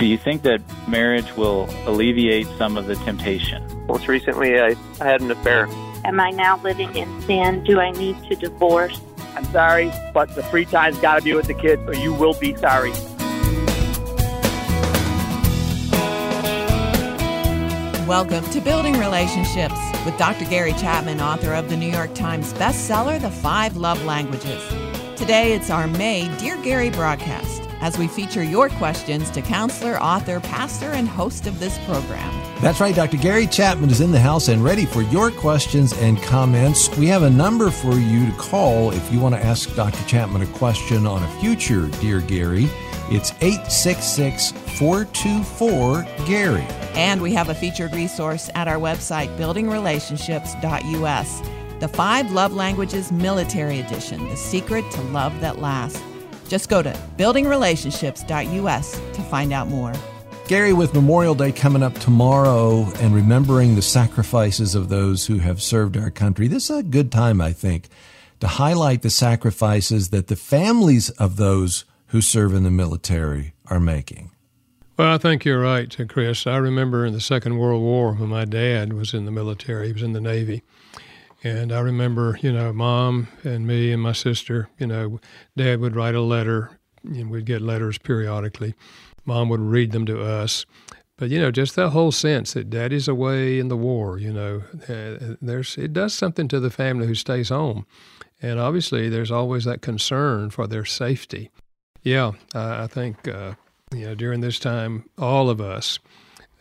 Do you think that marriage will alleviate some of the temptation? Most recently, I, I had an affair. Am I now living in sin? Do I need to divorce? I'm sorry, but the free time's got to be with the kids, or you will be sorry. Welcome to Building Relationships with Dr. Gary Chapman, author of the New York Times bestseller, The Five Love Languages. Today, it's our May Dear Gary broadcast as we feature your questions to counselor, author, pastor, and host of this program. That's right, Dr. Gary Chapman is in the house and ready for your questions and comments. We have a number for you to call if you want to ask Dr. Chapman a question on a future Dear Gary. It's 866 424 Gary. And we have a featured resource at our website, buildingrelationships.us. The Five Love Languages Military Edition The Secret to Love That Lasts. Just go to buildingrelationships.us to find out more. Gary, with Memorial Day coming up tomorrow and remembering the sacrifices of those who have served our country, this is a good time, I think, to highlight the sacrifices that the families of those who serve in the military are making. Well, I think you're right, Chris. I remember in the Second World War when my dad was in the military, he was in the Navy. And I remember, you know, mom and me and my sister, you know, dad would write a letter and we'd get letters periodically. Mom would read them to us. But, you know, just that whole sense that daddy's away in the war, you know, uh, there's, it does something to the family who stays home. And obviously, there's always that concern for their safety. Yeah, I, I think, uh, you know, during this time, all of us,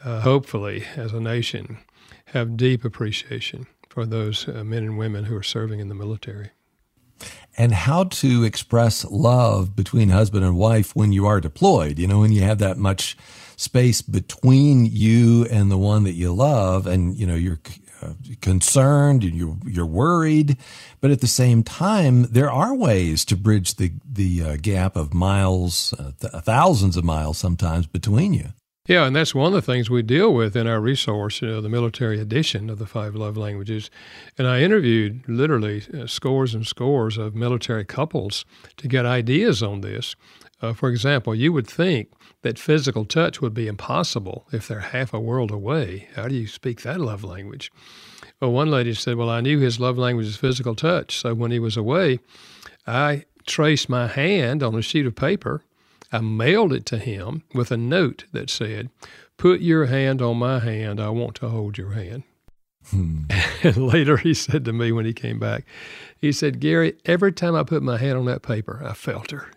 uh, hopefully, as a nation, have deep appreciation for those uh, men and women who are serving in the military. And how to express love between husband and wife when you are deployed. You know, when you have that much space between you and the one that you love, and you know you're uh, concerned and you're you're worried, but at the same time, there are ways to bridge the the uh, gap of miles, uh, th- thousands of miles sometimes between you. Yeah, and that's one of the things we deal with in our resource, you know, the military edition of the five love languages. And I interviewed literally uh, scores and scores of military couples to get ideas on this. Uh, for example, you would think that physical touch would be impossible if they're half a world away. How do you speak that love language? Well, one lady said, Well, I knew his love language is physical touch. So when he was away, I traced my hand on a sheet of paper I mailed it to him with a note that said, Put your hand on my hand. I want to hold your hand. Hmm. And later he said to me when he came back, he said, Gary, every time I put my hand on that paper, I felt her.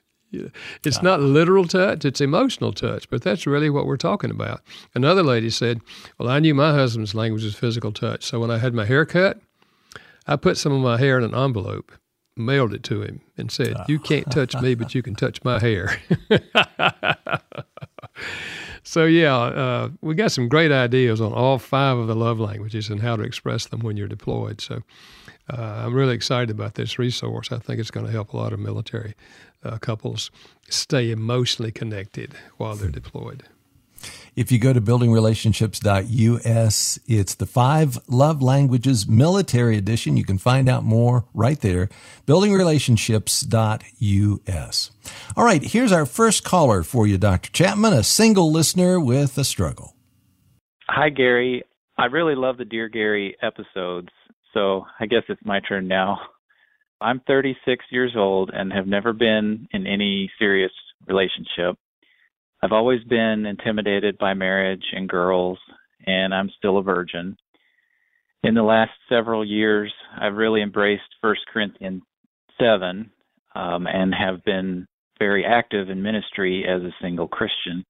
It's ah. not literal touch, it's emotional touch, but that's really what we're talking about. Another lady said, Well, I knew my husband's language was physical touch. So when I had my hair cut, I put some of my hair in an envelope mailed it to him and said, "You can't touch me, but you can touch my hair." so yeah, uh, we got some great ideas on all five of the love languages and how to express them when you're deployed. So uh, I'm really excited about this resource. I think it's going to help a lot of military uh, couples stay emotionally connected while they're deployed. If you go to buildingrelationships.us, it's the five love languages military edition. You can find out more right there. Buildingrelationships.us. All right, here's our first caller for you, Dr. Chapman, a single listener with a struggle. Hi, Gary. I really love the Dear Gary episodes, so I guess it's my turn now. I'm 36 years old and have never been in any serious relationship. I've always been intimidated by marriage and girls, and I'm still a virgin. In the last several years, I've really embraced 1 Corinthians 7 um, and have been very active in ministry as a single Christian.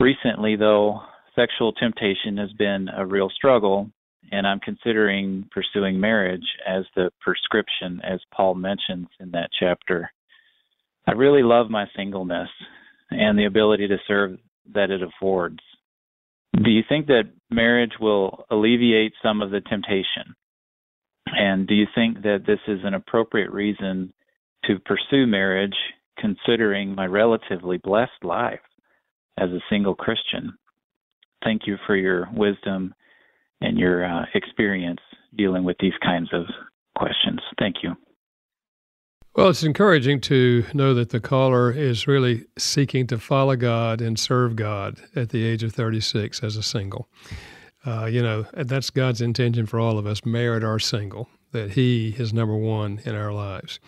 Recently, though, sexual temptation has been a real struggle, and I'm considering pursuing marriage as the prescription, as Paul mentions in that chapter. I really love my singleness and the ability to serve that it affords. Do you think that marriage will alleviate some of the temptation? And do you think that this is an appropriate reason to pursue marriage considering my relatively blessed life as a single Christian? Thank you for your wisdom and your uh, experience dealing with these kinds of questions. Thank you. Well, it's encouraging to know that the caller is really seeking to follow God and serve God at the age of 36 as a single. Uh, you know, that's God's intention for all of us, married or single, that He is number one in our lives.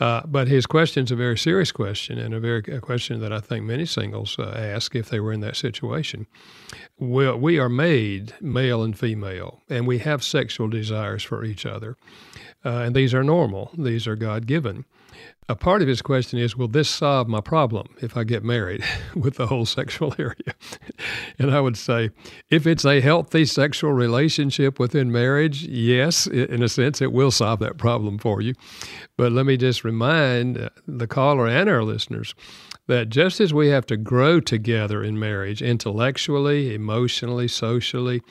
Uh, but his question is a very serious question and a very a question that I think many singles uh, ask if they were in that situation. Well, we are made male and female, and we have sexual desires for each other. Uh, and these are normal, these are God given. A part of his question is Will this solve my problem if I get married with the whole sexual area? and I would say, if it's a healthy sexual relationship within marriage, yes, in a sense, it will solve that problem for you. But let me just remind uh, the caller and our listeners that just as we have to grow together in marriage, intellectually, emotionally, socially,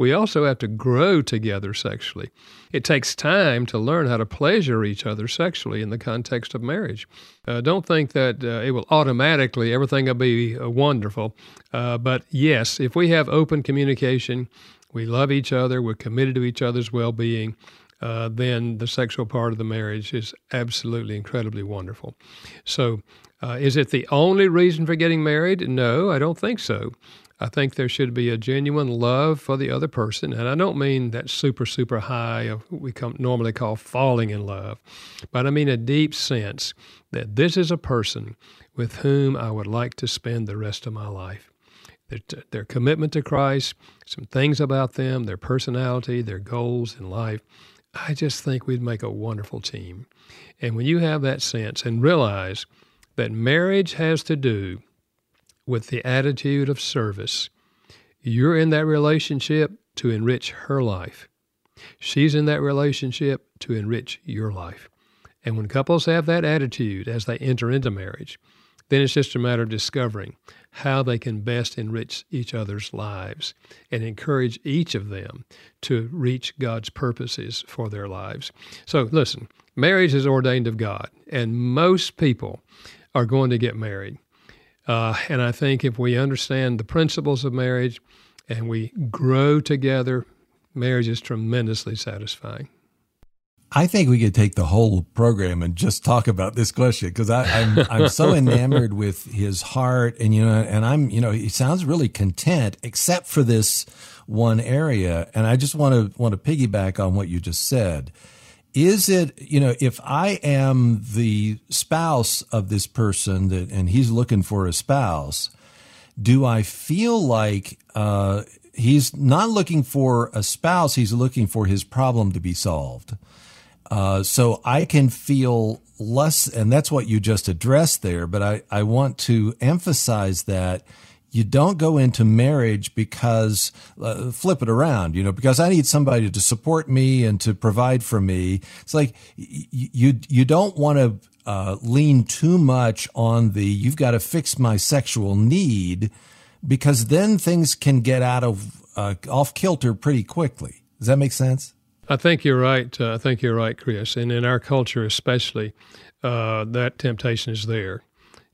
we also have to grow together sexually. It takes time to learn how to pleasure each other sexually in the context of marriage. Uh, don't think that uh, it will automatically, everything will be uh, wonderful. Uh, but yes, if we have open communication, we love each other, we're committed to each other's well being, uh, then the sexual part of the marriage is absolutely incredibly wonderful. So, uh, is it the only reason for getting married? No, I don't think so. I think there should be a genuine love for the other person. And I don't mean that super, super high of what we come, normally call falling in love, but I mean a deep sense that this is a person with whom I would like to spend the rest of my life. Their, their commitment to Christ, some things about them, their personality, their goals in life. I just think we'd make a wonderful team. And when you have that sense and realize that marriage has to do with the attitude of service. You're in that relationship to enrich her life. She's in that relationship to enrich your life. And when couples have that attitude as they enter into marriage, then it's just a matter of discovering how they can best enrich each other's lives and encourage each of them to reach God's purposes for their lives. So, listen, marriage is ordained of God, and most people are going to get married. Uh, and I think if we understand the principles of marriage and we grow together, marriage is tremendously satisfying. I think we could take the whole program and just talk about this question because I'm I'm so enamored with his heart and you know and I'm you know he sounds really content except for this one area and I just want to want to piggyback on what you just said is it you know if i am the spouse of this person that and he's looking for a spouse do i feel like uh, he's not looking for a spouse he's looking for his problem to be solved. Uh, so i can feel less and that's what you just addressed there but i, I want to emphasize that you don't go into marriage because uh, flip it around, you know, because I need somebody to support me and to provide for me. It's like you you don't want to uh, lean too much on the you've got to fix my sexual need because then things can get out of uh, off kilter pretty quickly. Does that make sense? I think you're right. Uh, I think you're right, Chris. And in our culture, especially, uh, that temptation is there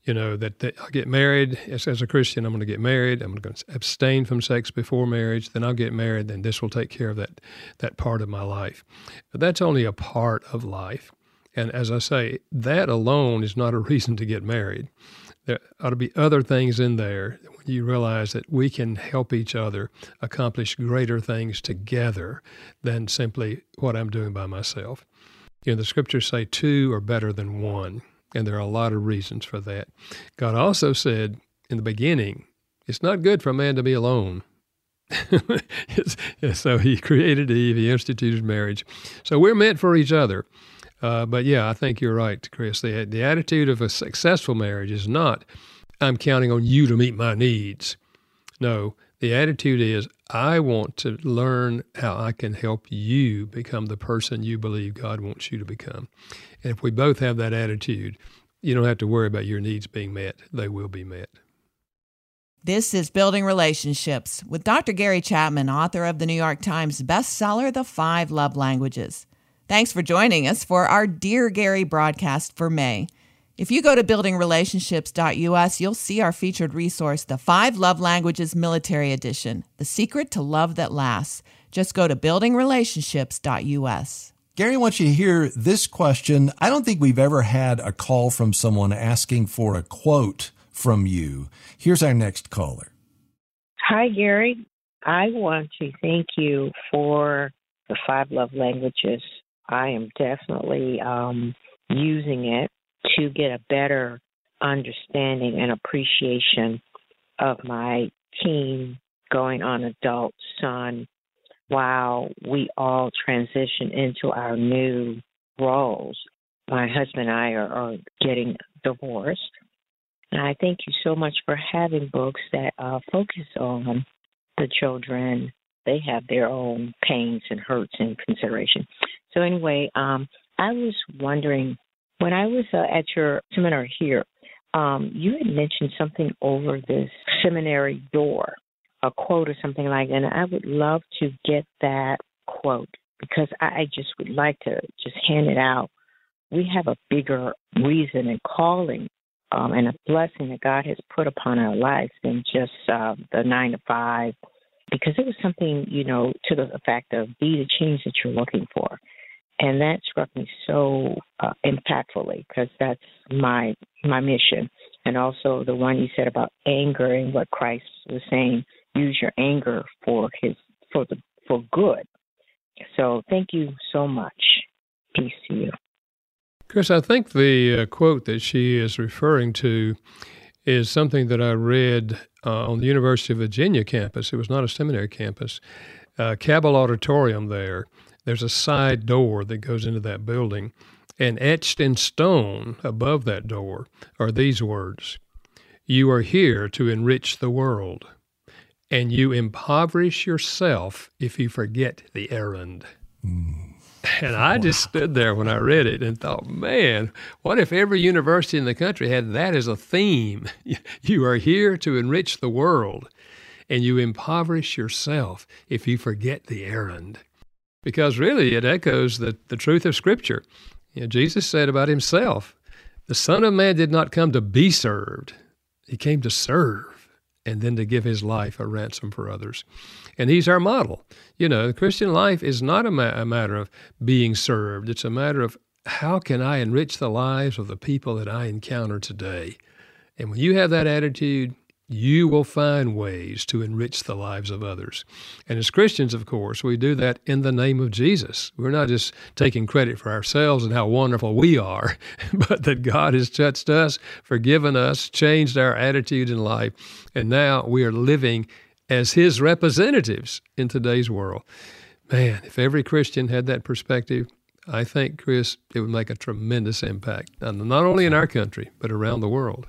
you know, that, that I'll get married as, as a Christian, I'm going to get married. I'm going to abstain from sex before marriage. Then I'll get married. Then this will take care of that, that part of my life. But that's only a part of life. And as I say, that alone is not a reason to get married. There ought to be other things in there when you realize that we can help each other accomplish greater things together than simply what I'm doing by myself. You know, the scriptures say two are better than one. And there are a lot of reasons for that. God also said in the beginning, it's not good for a man to be alone. so he created Eve, he instituted marriage. So we're meant for each other. Uh, but yeah, I think you're right, Chris. The, the attitude of a successful marriage is not, I'm counting on you to meet my needs. No, the attitude is, I want to learn how I can help you become the person you believe God wants you to become. And if we both have that attitude, you don't have to worry about your needs being met, they will be met. This is Building Relationships with Dr. Gary Chapman, author of the New York Times bestseller, The Five Love Languages. Thanks for joining us for our Dear Gary broadcast for May. If you go to buildingrelationships.us, you'll see our featured resource, The Five Love Languages Military Edition The Secret to Love That Lasts. Just go to buildingrelationships.us. Gary wants you to hear this question. I don't think we've ever had a call from someone asking for a quote from you. Here's our next caller. Hi, Gary. I want to thank you for the five love languages. I am definitely um, using it to get a better understanding and appreciation of my teen going on adult son while we all transition into our new roles. My husband and I are, are getting divorced. And I thank you so much for having books that uh, focus on the children. They have their own pains and hurts and consideration. So, anyway, um, I was wondering when I was uh, at your seminar here, um, you had mentioned something over this seminary door a quote or something like that. And I would love to get that quote because I just would like to just hand it out. We have a bigger reason and calling um, and a blessing that God has put upon our lives than just uh, the nine to five, because it was something, you know, to the effect of be the change that you're looking for. And that struck me so uh, impactfully because that's my my mission, and also the one you said about anger and what Christ was saying use your anger for his for the for good. So thank you so much. Peace to you. Chris, I think the uh, quote that she is referring to is something that I read uh, on the University of Virginia campus. It was not a seminary campus. Uh, Cabell Auditorium there. There's a side door that goes into that building, and etched in stone above that door are these words You are here to enrich the world and you impoverish yourself if you forget the errand. Mm. And I wow. just stood there when I read it and thought, man, what if every university in the country had that as a theme? You are here to enrich the world, and you impoverish yourself if you forget the errand. Because really, it echoes the, the truth of Scripture. You know, Jesus said about himself, the Son of Man did not come to be served, he came to serve and then to give his life a ransom for others. And he's our model. You know, the Christian life is not a, ma- a matter of being served, it's a matter of how can I enrich the lives of the people that I encounter today? And when you have that attitude, you will find ways to enrich the lives of others. And as Christians, of course, we do that in the name of Jesus. We're not just taking credit for ourselves and how wonderful we are, but that God has touched us, forgiven us, changed our attitude in life, and now we are living as His representatives in today's world. Man, if every Christian had that perspective, I think, Chris, it would make a tremendous impact, not only in our country, but around the world.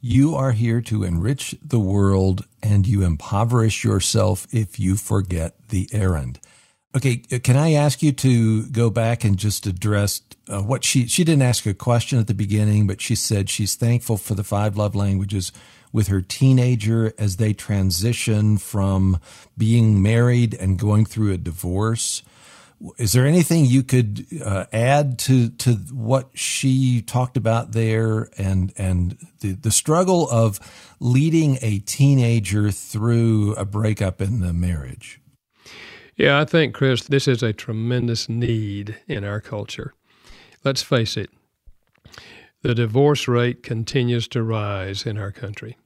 You are here to enrich the world and you impoverish yourself if you forget the errand. Okay, can I ask you to go back and just address uh, what she she didn't ask a question at the beginning, but she said she's thankful for the five love languages with her teenager as they transition from being married and going through a divorce. Is there anything you could uh, add to to what she talked about there, and and the the struggle of leading a teenager through a breakup in the marriage? Yeah, I think Chris, this is a tremendous need in our culture. Let's face it, the divorce rate continues to rise in our country,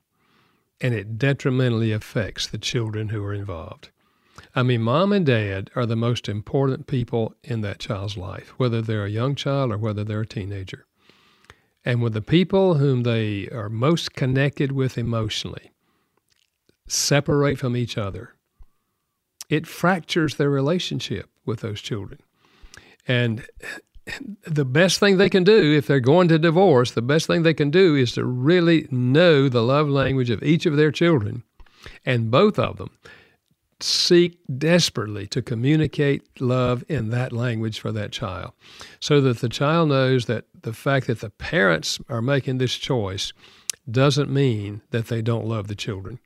and it detrimentally affects the children who are involved. I mean, mom and dad are the most important people in that child's life, whether they're a young child or whether they're a teenager. And when the people whom they are most connected with emotionally separate from each other, it fractures their relationship with those children. And the best thing they can do if they're going to divorce, the best thing they can do is to really know the love language of each of their children and both of them seek desperately to communicate love in that language for that child so that the child knows that the fact that the parents are making this choice doesn't mean that they don't love the children.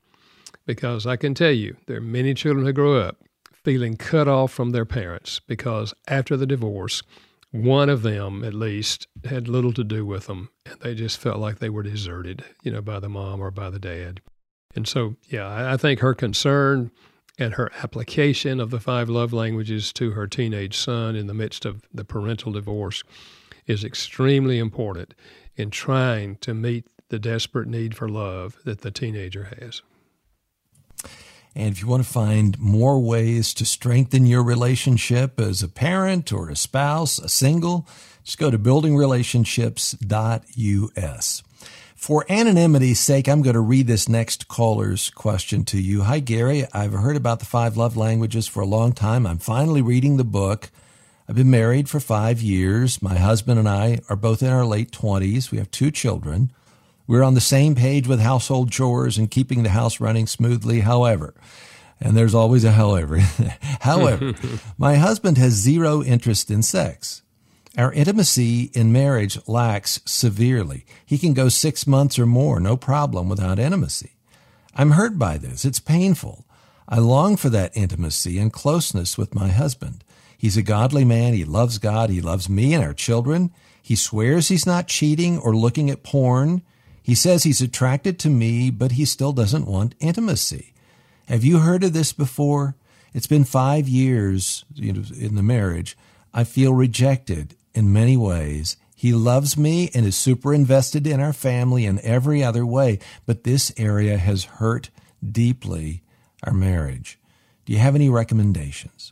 Because I can tell you, there are many children who grow up feeling cut off from their parents because after the divorce, one of them at least had little to do with them and they just felt like they were deserted, you know, by the mom or by the dad. And so, yeah, I think her concern and her application of the five love languages to her teenage son in the midst of the parental divorce is extremely important in trying to meet the desperate need for love that the teenager has. And if you want to find more ways to strengthen your relationship as a parent or a spouse, a single, just go to buildingrelationships.us. For anonymity's sake, I'm going to read this next caller's question to you. Hi, Gary. I've heard about the five love languages for a long time. I'm finally reading the book. I've been married for five years. My husband and I are both in our late 20s. We have two children. We're on the same page with household chores and keeping the house running smoothly. However, and there's always a however. however, my husband has zero interest in sex. Our intimacy in marriage lacks severely. He can go six months or more, no problem, without intimacy. I'm hurt by this. It's painful. I long for that intimacy and closeness with my husband. He's a godly man. He loves God. He loves me and our children. He swears he's not cheating or looking at porn. He says he's attracted to me, but he still doesn't want intimacy. Have you heard of this before? It's been five years you know, in the marriage. I feel rejected in many ways. He loves me and is super invested in our family in every other way, but this area has hurt deeply our marriage. Do you have any recommendations?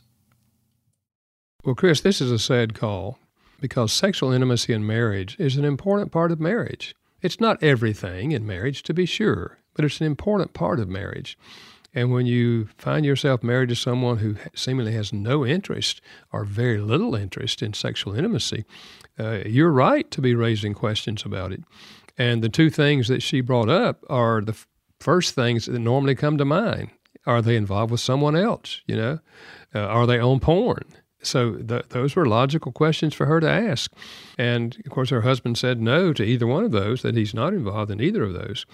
Well, Chris, this is a sad call because sexual intimacy in marriage is an important part of marriage. It's not everything in marriage, to be sure, but it's an important part of marriage. And when you find yourself married to someone who seemingly has no interest or very little interest in sexual intimacy, uh, you're right to be raising questions about it. And the two things that she brought up are the first things that normally come to mind. Are they involved with someone else? You know, uh, are they on porn? So th- those were logical questions for her to ask. And of course, her husband said no to either one of those, that he's not involved in either of those.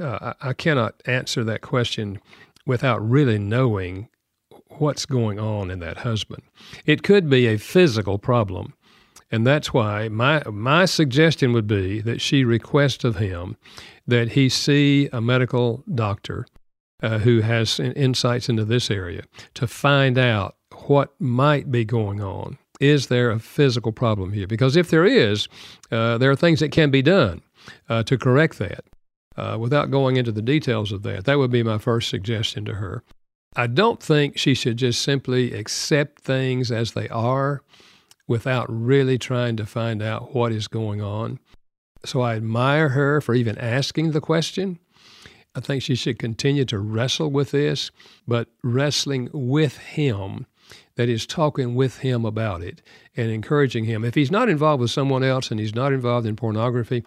Uh, I-, I cannot answer that question without really knowing what's going on in that husband. It could be a physical problem. And that's why my, my suggestion would be that she request of him that he see a medical doctor uh, who has insights into this area to find out what might be going on. Is there a physical problem here? Because if there is, uh, there are things that can be done uh, to correct that. Uh, without going into the details of that, that would be my first suggestion to her. I don't think she should just simply accept things as they are without really trying to find out what is going on. So I admire her for even asking the question. I think she should continue to wrestle with this, but wrestling with him that is talking with him about it and encouraging him. If he's not involved with someone else and he's not involved in pornography,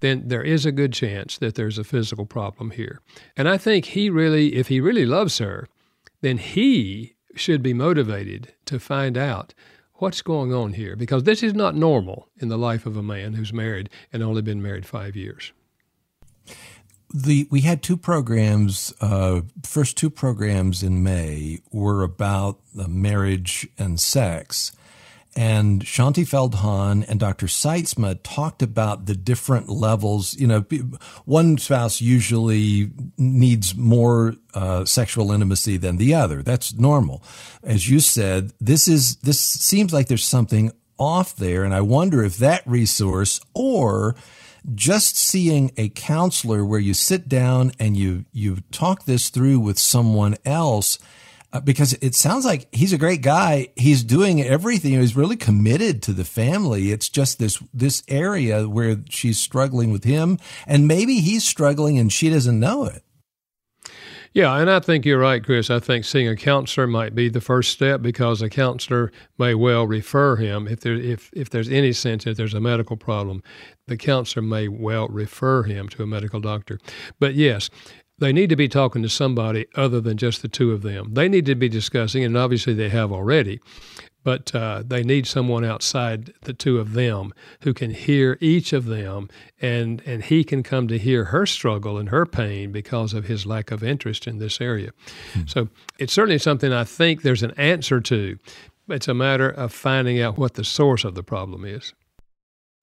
then there is a good chance that there's a physical problem here. And I think he really, if he really loves her, then he should be motivated to find out what's going on here because this is not normal in the life of a man who's married and only been married five years the we had two programs. Uh, first two programs in May were about marriage and sex, and Shaunti Feldhahn and Dr. Sytsma talked about the different levels. You know, one spouse usually needs more uh, sexual intimacy than the other. That's normal. As you said, this is this seems like there's something off there, and I wonder if that resource or just seeing a counselor where you sit down and you you talk this through with someone else uh, because it sounds like he's a great guy. He's doing everything. He's really committed to the family. It's just this this area where she's struggling with him and maybe he's struggling and she doesn't know it. Yeah, and I think you're right, Chris. I think seeing a counselor might be the first step because a counselor may well refer him. If there if if there's any sense that there's a medical problem, the counselor may well refer him to a medical doctor. But yes, they need to be talking to somebody other than just the two of them. They need to be discussing, and obviously they have already, but uh, they need someone outside the two of them who can hear each of them and and he can come to hear her struggle and her pain because of his lack of interest in this area hmm. so it's certainly something i think there's an answer to it's a matter of finding out what the source of the problem is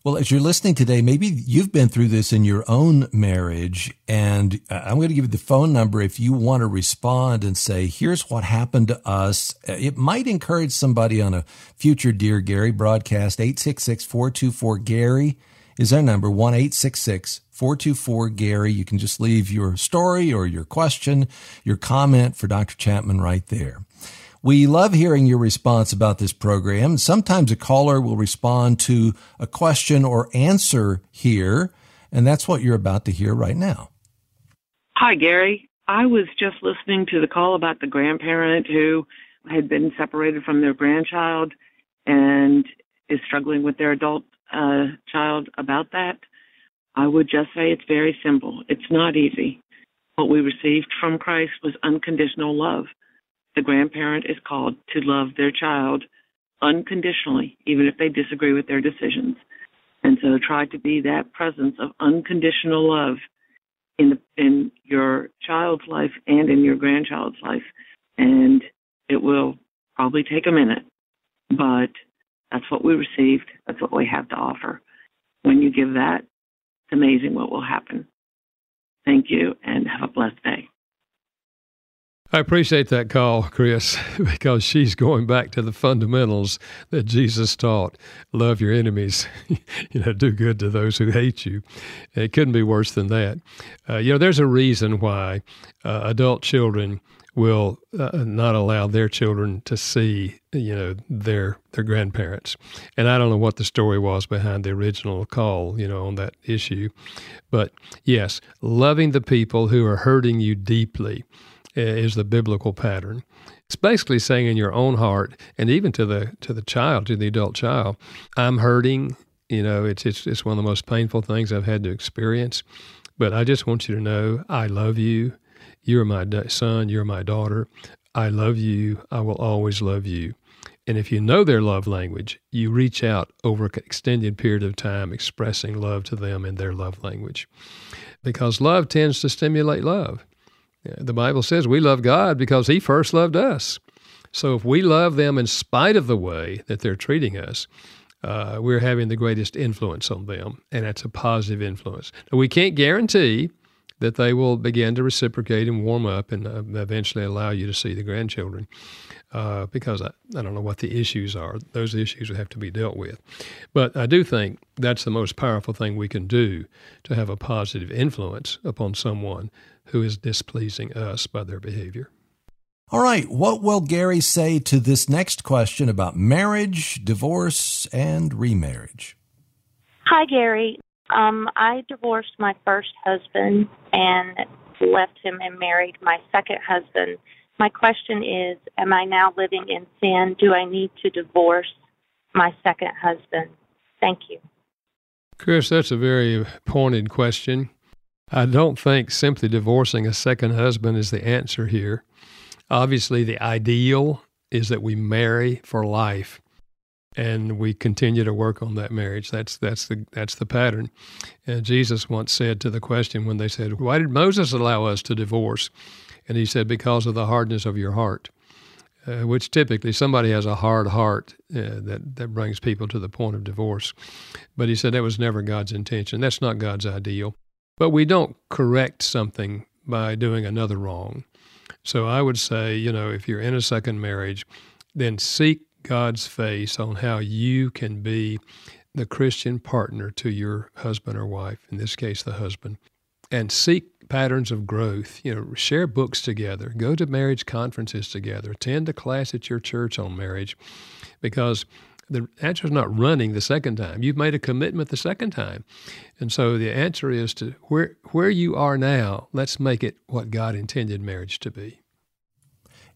Well, as you're listening today, maybe you've been through this in your own marriage. And uh, I'm going to give you the phone number if you want to respond and say, here's what happened to us. Uh, it might encourage somebody on a future Dear Gary broadcast. 866 424 Gary is our number 1 424 Gary. You can just leave your story or your question, your comment for Dr. Chapman right there. We love hearing your response about this program. Sometimes a caller will respond to a question or answer here, and that's what you're about to hear right now. Hi, Gary. I was just listening to the call about the grandparent who had been separated from their grandchild and is struggling with their adult uh, child about that. I would just say it's very simple. It's not easy. What we received from Christ was unconditional love the grandparent is called to love their child unconditionally, even if they disagree with their decisions. And so try to be that presence of unconditional love in the, in your child's life and in your grandchild's life. And it will probably take a minute, but that's what we received. That's what we have to offer. When you give that, it's amazing what will happen. Thank you and have a blessed day. I appreciate that call, Chris, because she's going back to the fundamentals that Jesus taught. Love your enemies, you know, do good to those who hate you. It couldn't be worse than that. Uh, you know, there's a reason why uh, adult children will uh, not allow their children to see, you know, their their grandparents. And I don't know what the story was behind the original call, you know, on that issue. But yes, loving the people who are hurting you deeply is the biblical pattern. It's basically saying in your own heart, and even to the to the child, to the adult child, I'm hurting. You know, it's it's it's one of the most painful things I've had to experience. But I just want you to know, I love you. You're my son. You're my daughter. I love you. I will always love you. And if you know their love language, you reach out over an extended period of time expressing love to them in their love language. Because love tends to stimulate love. The Bible says we love God because He first loved us. So if we love them in spite of the way that they're treating us, uh, we're having the greatest influence on them, and that's a positive influence. Now, we can't guarantee that they will begin to reciprocate and warm up and uh, eventually allow you to see the grandchildren uh, because I, I don't know what the issues are. Those issues have to be dealt with. But I do think that's the most powerful thing we can do to have a positive influence upon someone who is displeasing us by their behavior. All right, what will Gary say to this next question about marriage, divorce, and remarriage? Hi, Gary. Um, I divorced my first husband and left him and married my second husband. My question is Am I now living in sin? Do I need to divorce my second husband? Thank you. Chris, that's a very pointed question. I don't think simply divorcing a second husband is the answer here. Obviously, the ideal is that we marry for life and we continue to work on that marriage. That's that's the that's the pattern. And Jesus once said to the question when they said, "Why did Moses allow us to divorce?" And he said, "Because of the hardness of your heart." Uh, which typically somebody has a hard heart uh, that that brings people to the point of divorce. But he said that was never God's intention. That's not God's ideal. But we don't correct something by doing another wrong. So I would say, you know, if you're in a second marriage, then seek God's face on how you can be the Christian partner to your husband or wife, in this case, the husband, and seek patterns of growth. You know, share books together, go to marriage conferences together, attend a class at your church on marriage, because the answer is not running the second time. You've made a commitment the second time. And so the answer is to where where you are now, let's make it what God intended marriage to be.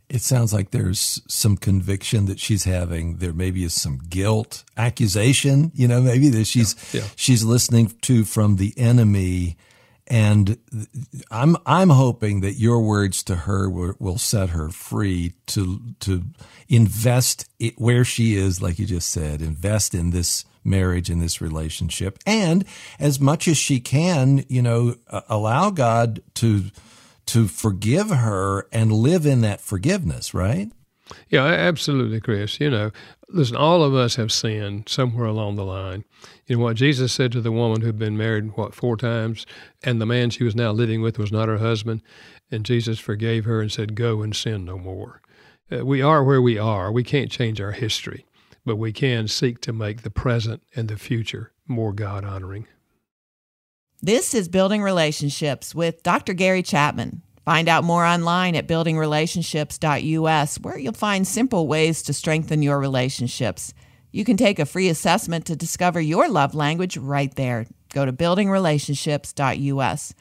It sounds like there's some conviction that she's having. There maybe is some guilt, accusation, you know, maybe that she's yeah, yeah. she's listening to from the enemy and I'm I'm hoping that your words to her will, will set her free to to invest it where she is, like you just said, invest in this marriage in this relationship, and as much as she can, you know, allow God to to forgive her and live in that forgiveness. Right? Yeah, absolutely, Chris. You know, listen, all of us have sinned somewhere along the line. You know what Jesus said to the woman who'd been married, what, four times, and the man she was now living with was not her husband, and Jesus forgave her and said, Go and sin no more. Uh, we are where we are. We can't change our history, but we can seek to make the present and the future more God honoring. This is Building Relationships with Dr. Gary Chapman. Find out more online at buildingrelationships.us, where you'll find simple ways to strengthen your relationships. You can take a free assessment to discover your love language right there. Go to buildingrelationships.us.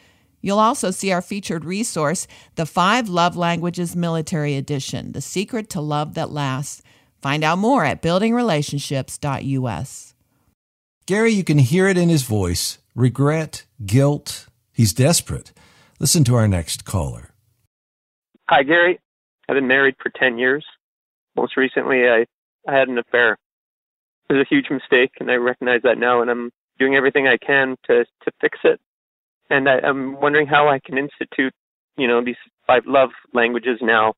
You'll also see our featured resource, The Five Love Languages Military Edition The Secret to Love That Lasts. Find out more at buildingrelationships.us. Gary, you can hear it in his voice regret, guilt. He's desperate. Listen to our next caller. Hi, Gary. I've been married for 10 years. Most recently, I, I had an affair. Was a huge mistake, and I recognize that now, and I'm doing everything I can to, to fix it. And I, I'm wondering how I can institute, you know, these five love languages now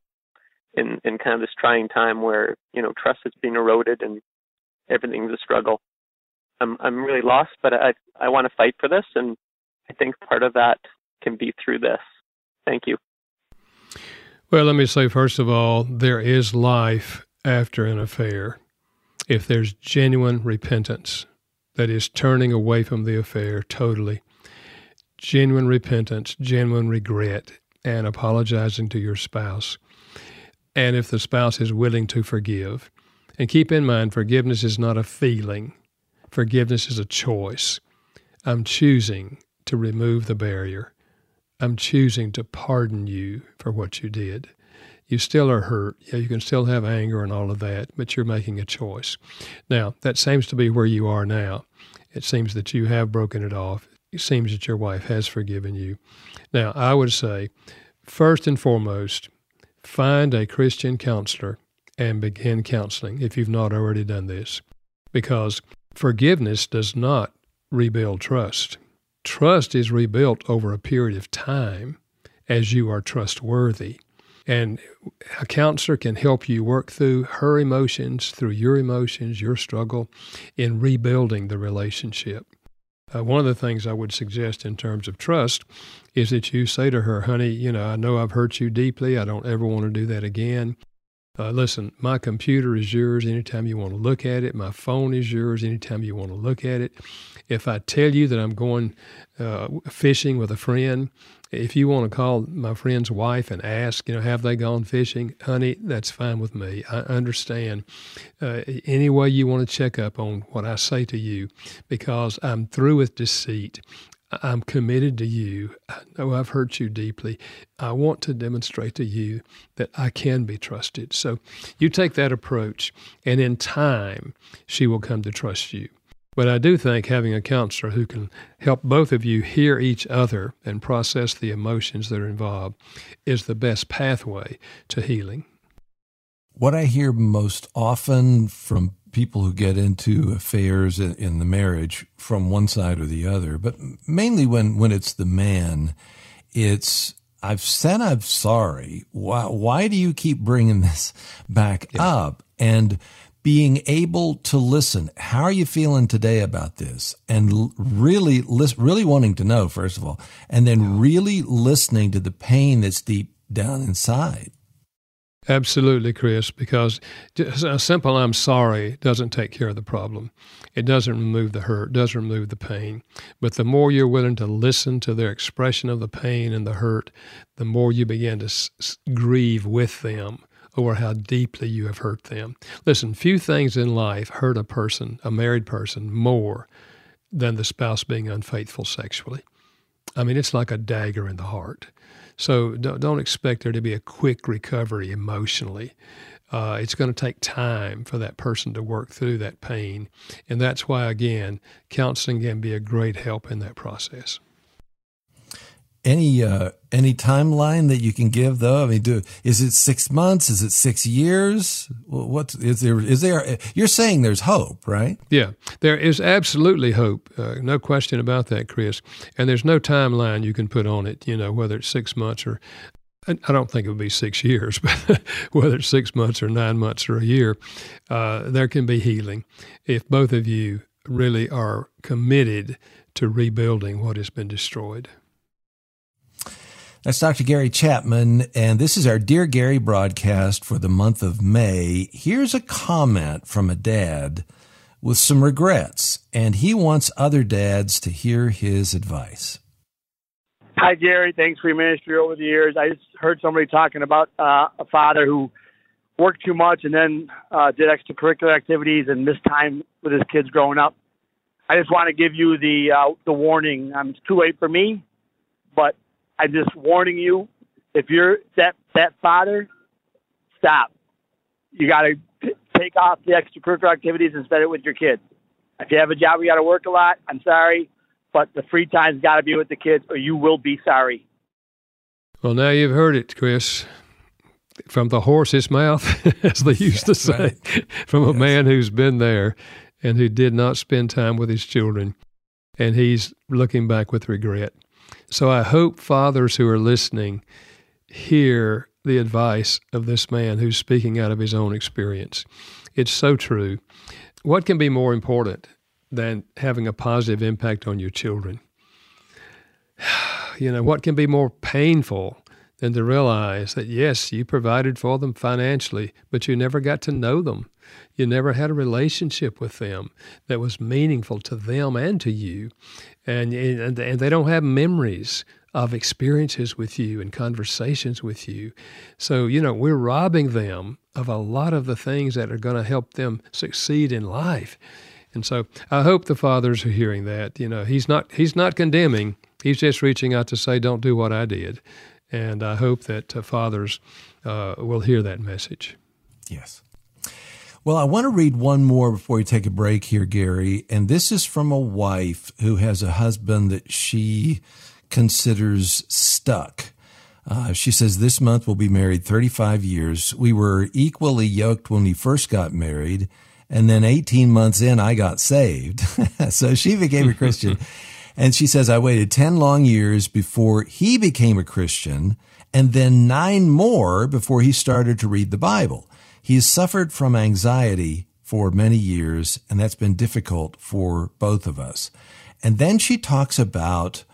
in, in kind of this trying time where, you know, trust is being eroded and everything's a struggle. I'm, I'm really lost, but I, I want to fight for this, and I think part of that can be through this. Thank you. Well, let me say, first of all, there is life after an affair. If there's genuine repentance, that is turning away from the affair totally, genuine repentance, genuine regret, and apologizing to your spouse. And if the spouse is willing to forgive, and keep in mind, forgiveness is not a feeling, forgiveness is a choice. I'm choosing to remove the barrier. I'm choosing to pardon you for what you did. You still are hurt. Yeah, you can still have anger and all of that, but you're making a choice. Now, that seems to be where you are now. It seems that you have broken it off. It seems that your wife has forgiven you. Now, I would say, first and foremost, find a Christian counselor and begin counseling if you've not already done this. Because forgiveness does not rebuild trust. Trust is rebuilt over a period of time as you are trustworthy. And a counselor can help you work through her emotions, through your emotions, your struggle in rebuilding the relationship. Uh, one of the things I would suggest in terms of trust is that you say to her, honey, you know, I know I've hurt you deeply. I don't ever want to do that again. Uh, listen, my computer is yours anytime you want to look at it. My phone is yours anytime you want to look at it. If I tell you that I'm going uh, fishing with a friend, if you want to call my friend's wife and ask, you know, have they gone fishing, honey, that's fine with me. I understand. Uh, any way you want to check up on what I say to you, because I'm through with deceit. I'm committed to you. I know I've hurt you deeply. I want to demonstrate to you that I can be trusted. So you take that approach, and in time, she will come to trust you. But I do think having a counselor who can help both of you hear each other and process the emotions that are involved is the best pathway to healing. What I hear most often from people who get into affairs in, the marriage from one side or the other, but mainly when, when it's the man, it's, I've said I'm sorry. Why, why do you keep bringing this back yeah. up? And being able to listen. How are you feeling today about this? And really, really wanting to know, first of all, and then really listening to the pain that's deep down inside. Absolutely, Chris, because a simple I'm sorry doesn't take care of the problem. It doesn't remove the hurt, doesn't remove the pain. But the more you're willing to listen to their expression of the pain and the hurt, the more you begin to s- grieve with them over how deeply you have hurt them. Listen, few things in life hurt a person, a married person, more than the spouse being unfaithful sexually. I mean, it's like a dagger in the heart. So don't, expect there to be a quick recovery emotionally. Uh, it's going to take time for that person to work through that pain. And that's why, again, counseling can be a great help in that process. Any uh, any timeline that you can give though? I mean, do is it six months? Is it six years? What is there? Is there? You're saying there's hope, right? Yeah, there is absolutely hope. Uh, no question about that, Chris. And there's no timeline you can put on it. You know, whether it's six months or I don't think it would be six years, but whether it's six months or nine months or a year, uh, there can be healing if both of you really are committed to rebuilding what has been destroyed. That's Dr. Gary Chapman, and this is our Dear Gary broadcast for the month of May. Here's a comment from a dad with some regrets, and he wants other dads to hear his advice. Hi, Gary. Thanks for your ministry over the years. I just heard somebody talking about uh, a father who worked too much and then uh, did extracurricular activities and missed time with his kids growing up. I just want to give you the uh, the warning. Um, it's too late for me, but I'm just warning you. If you're that that father, stop. You got to take off the extracurricular activities and spend it with your kids. If you have a job, you got to work a lot. I'm sorry, but the free time's got to be with the kids, or you will be sorry. Well, now you've heard it, Chris, from the horse's mouth, as they used to say, right. from a yes. man who's been there and who did not spend time with his children, and he's looking back with regret. So I hope fathers who are listening hear the advice of this man who's speaking out of his own experience. It's so true. What can be more important than having a positive impact on your children? You know, what can be more painful than to realize that, yes, you provided for them financially, but you never got to know them. You never had a relationship with them that was meaningful to them and to you. And, and, and they don't have memories of experiences with you and conversations with you. So, you know, we're robbing them of a lot of the things that are going to help them succeed in life. And so I hope the fathers are hearing that. You know, he's not he's not condemning. He's just reaching out to say, "Don't do what I did." And I hope that uh, fathers uh, will hear that message. Yes. Well, I want to read one more before we take a break here, Gary. And this is from a wife who has a husband that she considers stuck. Uh, she says, This month we'll be married 35 years. We were equally yoked when we first got married. And then 18 months in, I got saved. so she became a Christian. and she says, I waited 10 long years before he became a Christian, and then nine more before he started to read the Bible. He's suffered from anxiety for many years, and that's been difficult for both of us. And then she talks about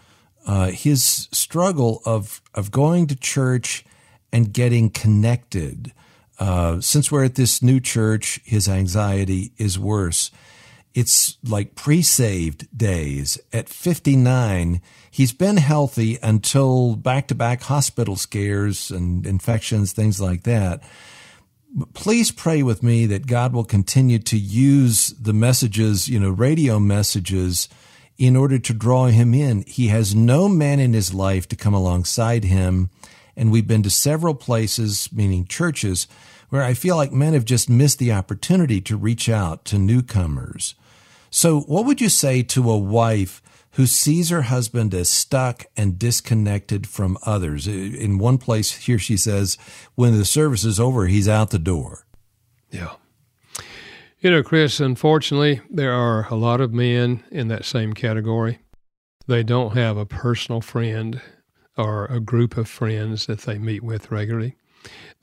uh, his struggle of of going to church and getting connected. Uh, since we're at this new church, his anxiety is worse. It's like pre-saved days. At 59, he's been healthy until back-to-back hospital scares and infections, things like that. Please pray with me that God will continue to use the messages, you know, radio messages in order to draw him in. He has no man in his life to come alongside him. And we've been to several places, meaning churches, where I feel like men have just missed the opportunity to reach out to newcomers. So, what would you say to a wife who sees her husband as stuck and disconnected from others? In one place here, she says, when the service is over, he's out the door. Yeah. You know, Chris, unfortunately, there are a lot of men in that same category. They don't have a personal friend or a group of friends that they meet with regularly.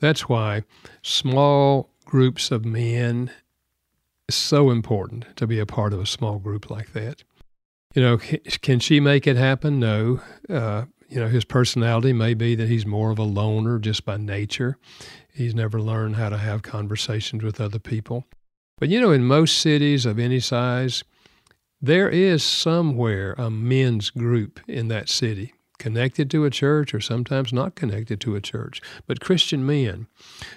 That's why small groups of men is so important to be a part of a small group like that. You know, can she make it happen? No. Uh, you know, his personality may be that he's more of a loner just by nature. He's never learned how to have conversations with other people. But you know, in most cities of any size, there is somewhere a men's group in that city, connected to a church or sometimes not connected to a church, but Christian men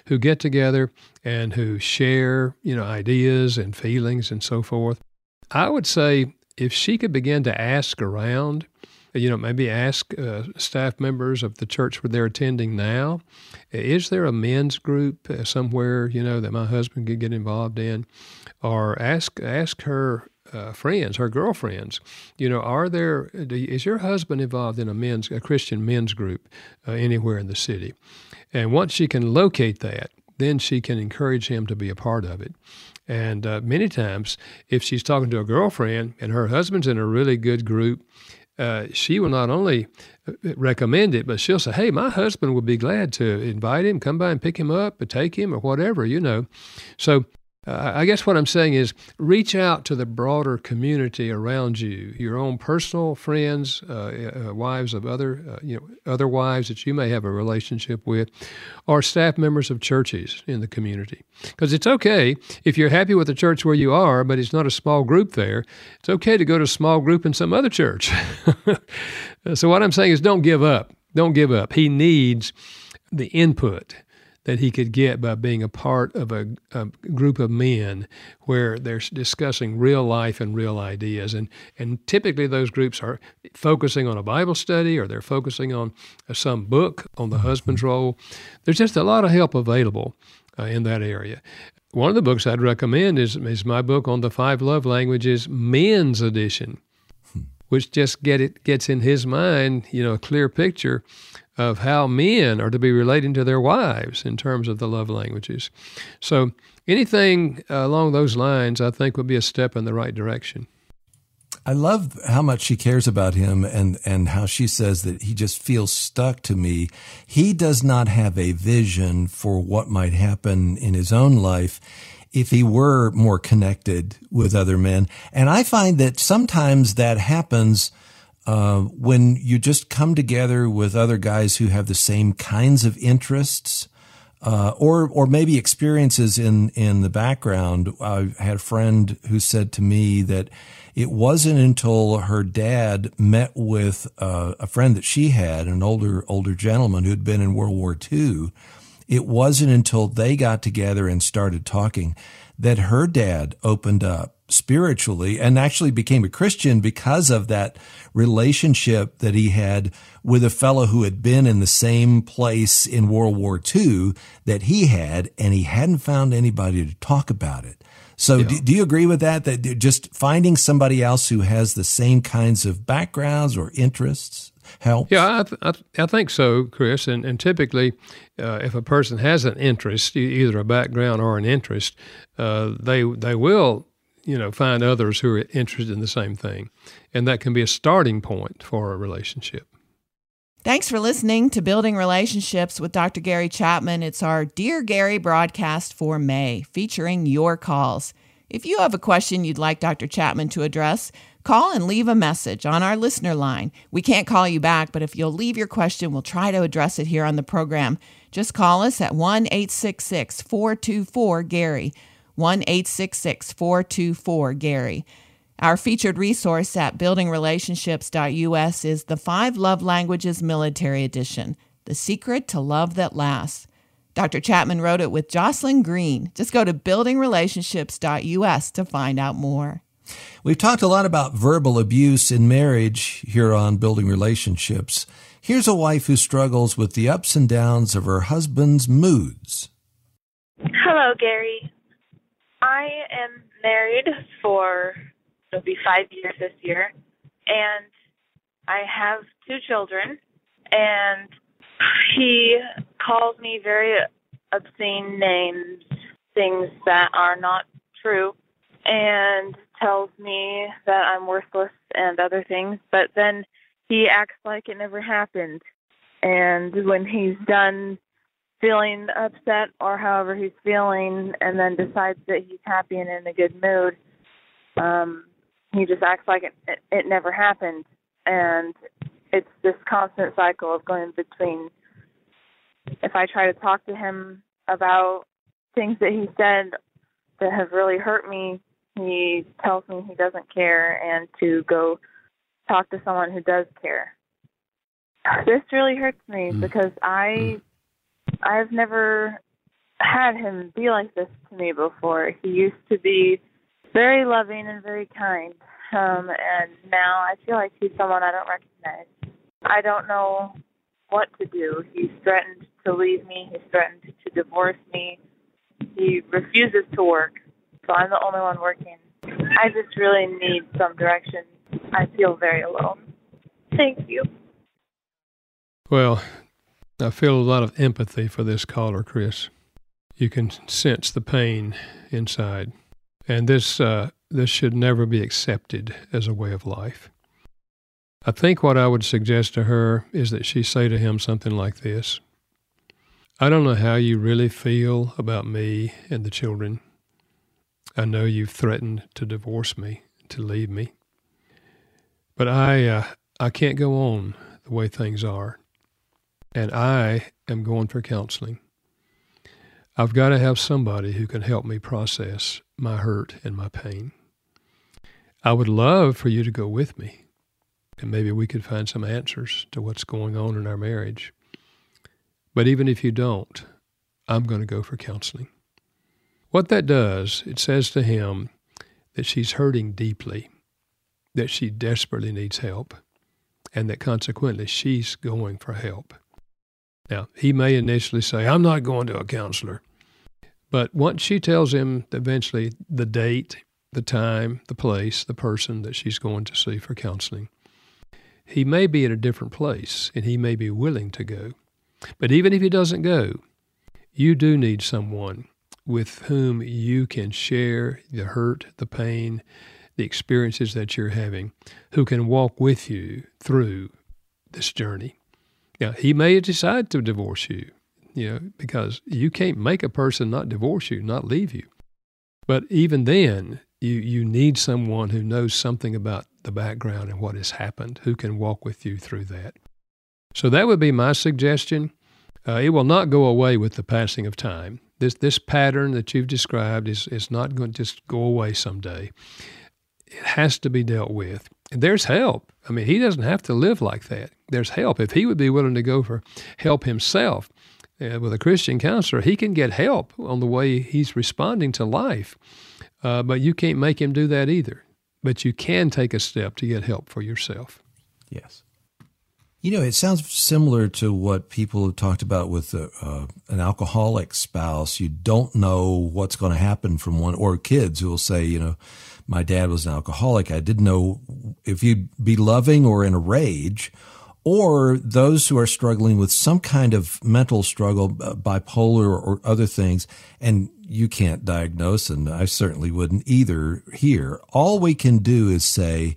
who get together and who share, you know, ideas and feelings and so forth. I would say if she could begin to ask around, you know, maybe ask uh, staff members of the church where they're attending now, is there a men's group uh, somewhere, you know, that my husband could get involved in? Or ask ask her uh, friends, her girlfriends, you know, are there, is your husband involved in a men's, a Christian men's group uh, anywhere in the city? And once she can locate that, then she can encourage him to be a part of it. And uh, many times, if she's talking to a girlfriend and her husband's in a really good group, uh, she will not only uh, recommend it, but she'll say, "Hey, my husband would be glad to invite him, come by and pick him up, or take him, or whatever." You know, so uh, I guess what I'm saying is reach out to the broader community around you, your own personal friends, uh, uh, wives of other, uh, you know, other wives that you may have a relationship with, or staff members of churches in the community. Because it's okay if you're happy with the church where you are, but it's not a small group there. It's okay to go to a small group in some other church. so what I'm saying is don't give up. Don't give up. He needs the input that he could get by being a part of a, a, group of men where they're discussing real life and real ideas. And, and typically those groups are focusing on a Bible study or they're focusing on uh, some book on the husband's role. There's just a lot of help available uh, in that area. One of the books I'd recommend is, is my book on the five love languages, men's edition, which just get it gets in his mind, you know, a clear picture of how men are to be relating to their wives in terms of the love languages. So anything along those lines, I think, would be a step in the right direction. I love how much she cares about him and, and how she says that he just feels stuck to me. He does not have a vision for what might happen in his own life if he were more connected with other men. And I find that sometimes that happens uh, when you just come together with other guys who have the same kinds of interests, uh, or or maybe experiences in in the background. I had a friend who said to me that it wasn't until her dad met with uh, a friend that she had, an older older gentleman who had been in World War II. It wasn't until they got together and started talking that her dad opened up spiritually and actually became a Christian because of that relationship that he had with a fellow who had been in the same place in World War II that he had, and he hadn't found anybody to talk about it. So, yeah. do, do, you agree with that? That just finding somebody else who has the same kinds of backgrounds or interests helps? Yeah, I, th- I, th- I think so, Chris. And, and typically, uh, if a person has an interest, either a background or an interest, uh, they they will you know, find others who are interested in the same thing. And that can be a starting point for a relationship. Thanks for listening to Building Relationships with Dr. Gary Chapman. It's our Dear Gary broadcast for May, featuring your calls. If you have a question you'd like Dr. Chapman to address, call and leave a message on our listener line. We can't call you back, but if you'll leave your question, we'll try to address it here on the program. Just call us at 1 866 424 Gary. 1 866 424 Gary. Our featured resource at buildingrelationships.us is the Five Love Languages Military Edition The Secret to Love That Lasts. Dr. Chapman wrote it with Jocelyn Green. Just go to buildingrelationships.us to find out more. We've talked a lot about verbal abuse in marriage here on Building Relationships. Here's a wife who struggles with the ups and downs of her husband's moods. Hello, Gary. I am married for it'll be five years this year, and I have two children. And he calls me very obscene names, things that are not true, and tells me that I'm worthless and other things. But then he acts like it never happened. And when he's done feeling upset or however he's feeling and then decides that he's happy and in a good mood um he just acts like it it, it never happened. And it's this constant cycle of going between if i try to talk to him about things that he said that have really hurt me he tells me he doesn't care and to go talk to someone who does care. This really hurts me mm. because i mm I've never had him be like this to me before. He used to be very loving and very kind. Um, and now I feel like he's someone I don't recognize. I don't know what to do. He's threatened to leave me. He's threatened to divorce me. He refuses to work. So I'm the only one working. I just really need some direction. I feel very alone. Thank you. Well, I feel a lot of empathy for this caller, Chris. You can sense the pain inside. And this, uh, this should never be accepted as a way of life. I think what I would suggest to her is that she say to him something like this I don't know how you really feel about me and the children. I know you've threatened to divorce me, to leave me. But I, uh, I can't go on the way things are. And I am going for counseling. I've got to have somebody who can help me process my hurt and my pain. I would love for you to go with me, and maybe we could find some answers to what's going on in our marriage. But even if you don't, I'm going to go for counseling. What that does, it says to him that she's hurting deeply, that she desperately needs help, and that consequently she's going for help. Now, he may initially say, I'm not going to a counselor. But once she tells him eventually the date, the time, the place, the person that she's going to see for counseling, he may be at a different place and he may be willing to go. But even if he doesn't go, you do need someone with whom you can share the hurt, the pain, the experiences that you're having, who can walk with you through this journey. Now, he may decide to divorce you, you know, because you can't make a person not divorce you, not leave you. But even then, you, you need someone who knows something about the background and what has happened, who can walk with you through that. So that would be my suggestion. Uh, it will not go away with the passing of time. This this pattern that you've described is is not going to just go away someday. It has to be dealt with. And there's help. I mean, he doesn't have to live like that. There's help. If he would be willing to go for help himself uh, with a Christian counselor, he can get help on the way he's responding to life. Uh, but you can't make him do that either. But you can take a step to get help for yourself. Yes. You know, it sounds similar to what people have talked about with a, uh, an alcoholic spouse. You don't know what's going to happen from one, or kids who will say, you know, my dad was an alcoholic. I didn't know if you'd be loving or in a rage, or those who are struggling with some kind of mental struggle, uh, bipolar or other things, and you can't diagnose, and I certainly wouldn't either here. All we can do is say,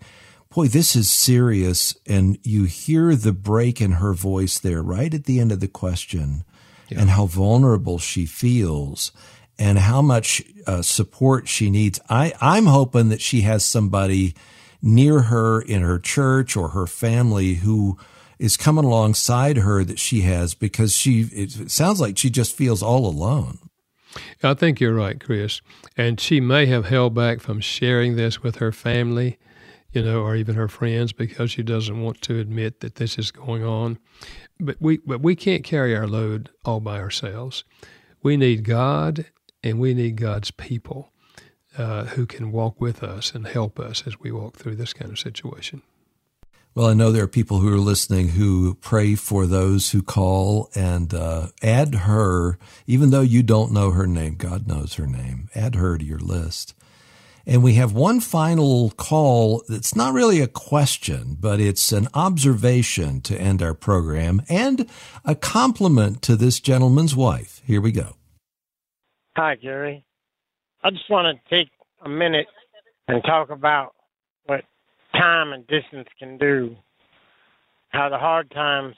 boy, this is serious. And you hear the break in her voice there right at the end of the question yeah. and how vulnerable she feels and how much uh, support she needs. I, I'm hoping that she has somebody near her in her church or her family who is coming alongside her that she has because she, it sounds like she just feels all alone. I think you're right, Chris. And she may have held back from sharing this with her family you know, or even her friends because she doesn't want to admit that this is going on. But we but we can't carry our load all by ourselves. We need God and we need God's people uh, who can walk with us and help us as we walk through this kind of situation. Well, I know there are people who are listening who pray for those who call and uh, add her, even though you don't know her name, God knows her name. Add her to your list. And we have one final call that's not really a question, but it's an observation to end our program and a compliment to this gentleman's wife. Here we go. Hi, Gary. I just want to take a minute and talk about what time and distance can do. How the hard times,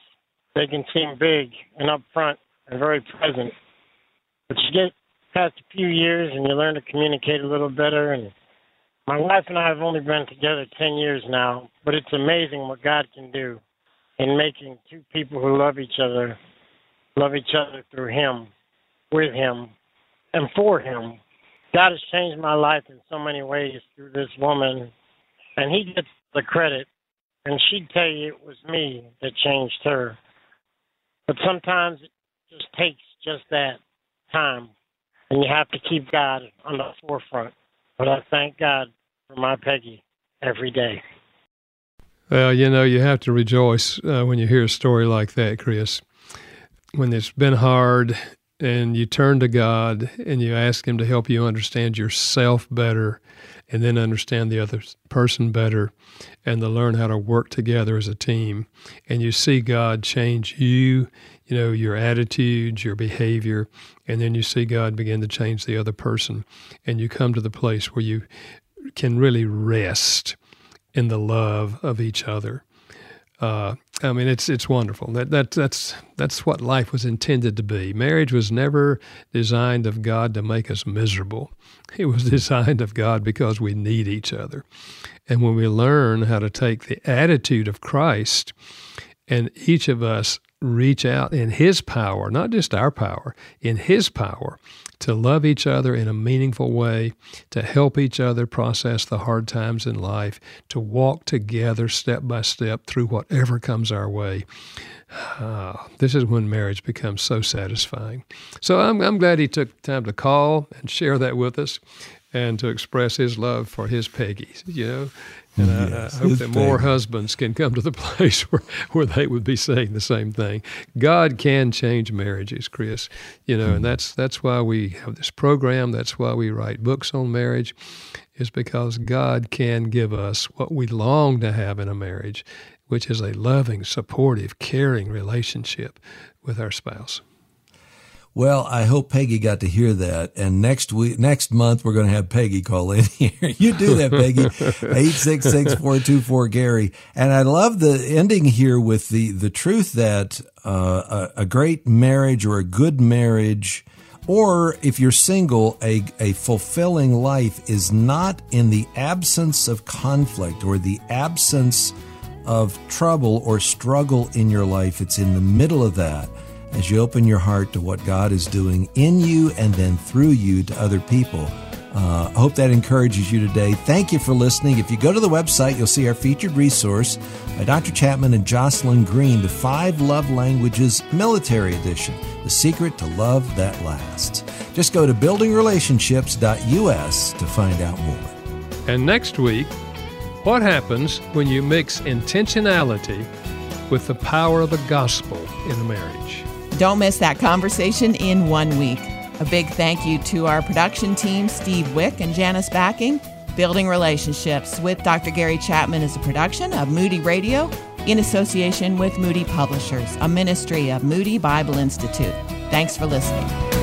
they can seem big and upfront and very present. But you get past a few years and you learn to communicate a little better. And my wife and I have only been together 10 years now, but it's amazing what God can do in making two people who love each other love each other through Him, with Him, and for Him. God has changed my life in so many ways through this woman, and He gets the credit. And she'd tell you it was me that changed her. But sometimes it just takes just that time and you have to keep God on the forefront. But I thank God for my Peggy every day. Well, you know, you have to rejoice uh, when you hear a story like that, Chris. When it's been hard and you turn to God and you ask Him to help you understand yourself better and then understand the other person better and to learn how to work together as a team. And you see God change you, you know, your attitudes, your behavior, and then you see God begin to change the other person. And you come to the place where you can really rest in the love of each other. Uh, I mean, it's it's wonderful. That that that's that's what life was intended to be. Marriage was never designed of God to make us miserable. It was designed of God because we need each other. And when we learn how to take the attitude of Christ, and each of us reach out in His power, not just our power, in His power, to love each other in a meaningful way, to help each other process the hard times in life, to walk together step by step through whatever comes our way. Uh, this is when marriage becomes so satisfying. So I'm, I'm glad he took time to call and share that with us and to express his love for his Peggy, you know. And yes, I, I, hope that more husbands can come to the place where, where they would be saying the same thing. God can change marriages, Chris. You know, mm-hmm. and that's that's why we have this program. That's why we write books on marriage, is because God can give us what we long to have in a marriage, which is a loving, supportive, caring relationship with our spouse. Well, I hope Peggy got to hear that. And next week, next month, we're going to have Peggy call in here. you do that, Peggy. 866-424-GARY. And I love the ending here with the, the truth that uh, a, a great marriage or a good marriage, or if you're single, a, a fulfilling life is not in the absence of conflict or the absence of trouble or struggle in your life. It's in the middle of that as you open your heart to what God is doing in you and then through you to other people. Uh, I hope that encourages you today. Thank you for listening. If you go to the website, you'll see our featured resource by Dr. Chapman and Jocelyn Green, The Five Love Languages Military Edition The Secret to Love That Lasts. Just go to buildingrelationships.us to find out more. And next week, what happens when you mix intentionality with the power of the gospel in a marriage? Don't miss that conversation in one week. A big thank you to our production team, Steve Wick and Janice Backing. Building Relationships with Dr. Gary Chapman is a production of Moody Radio in association with Moody Publishers, a ministry of Moody Bible Institute. Thanks for listening.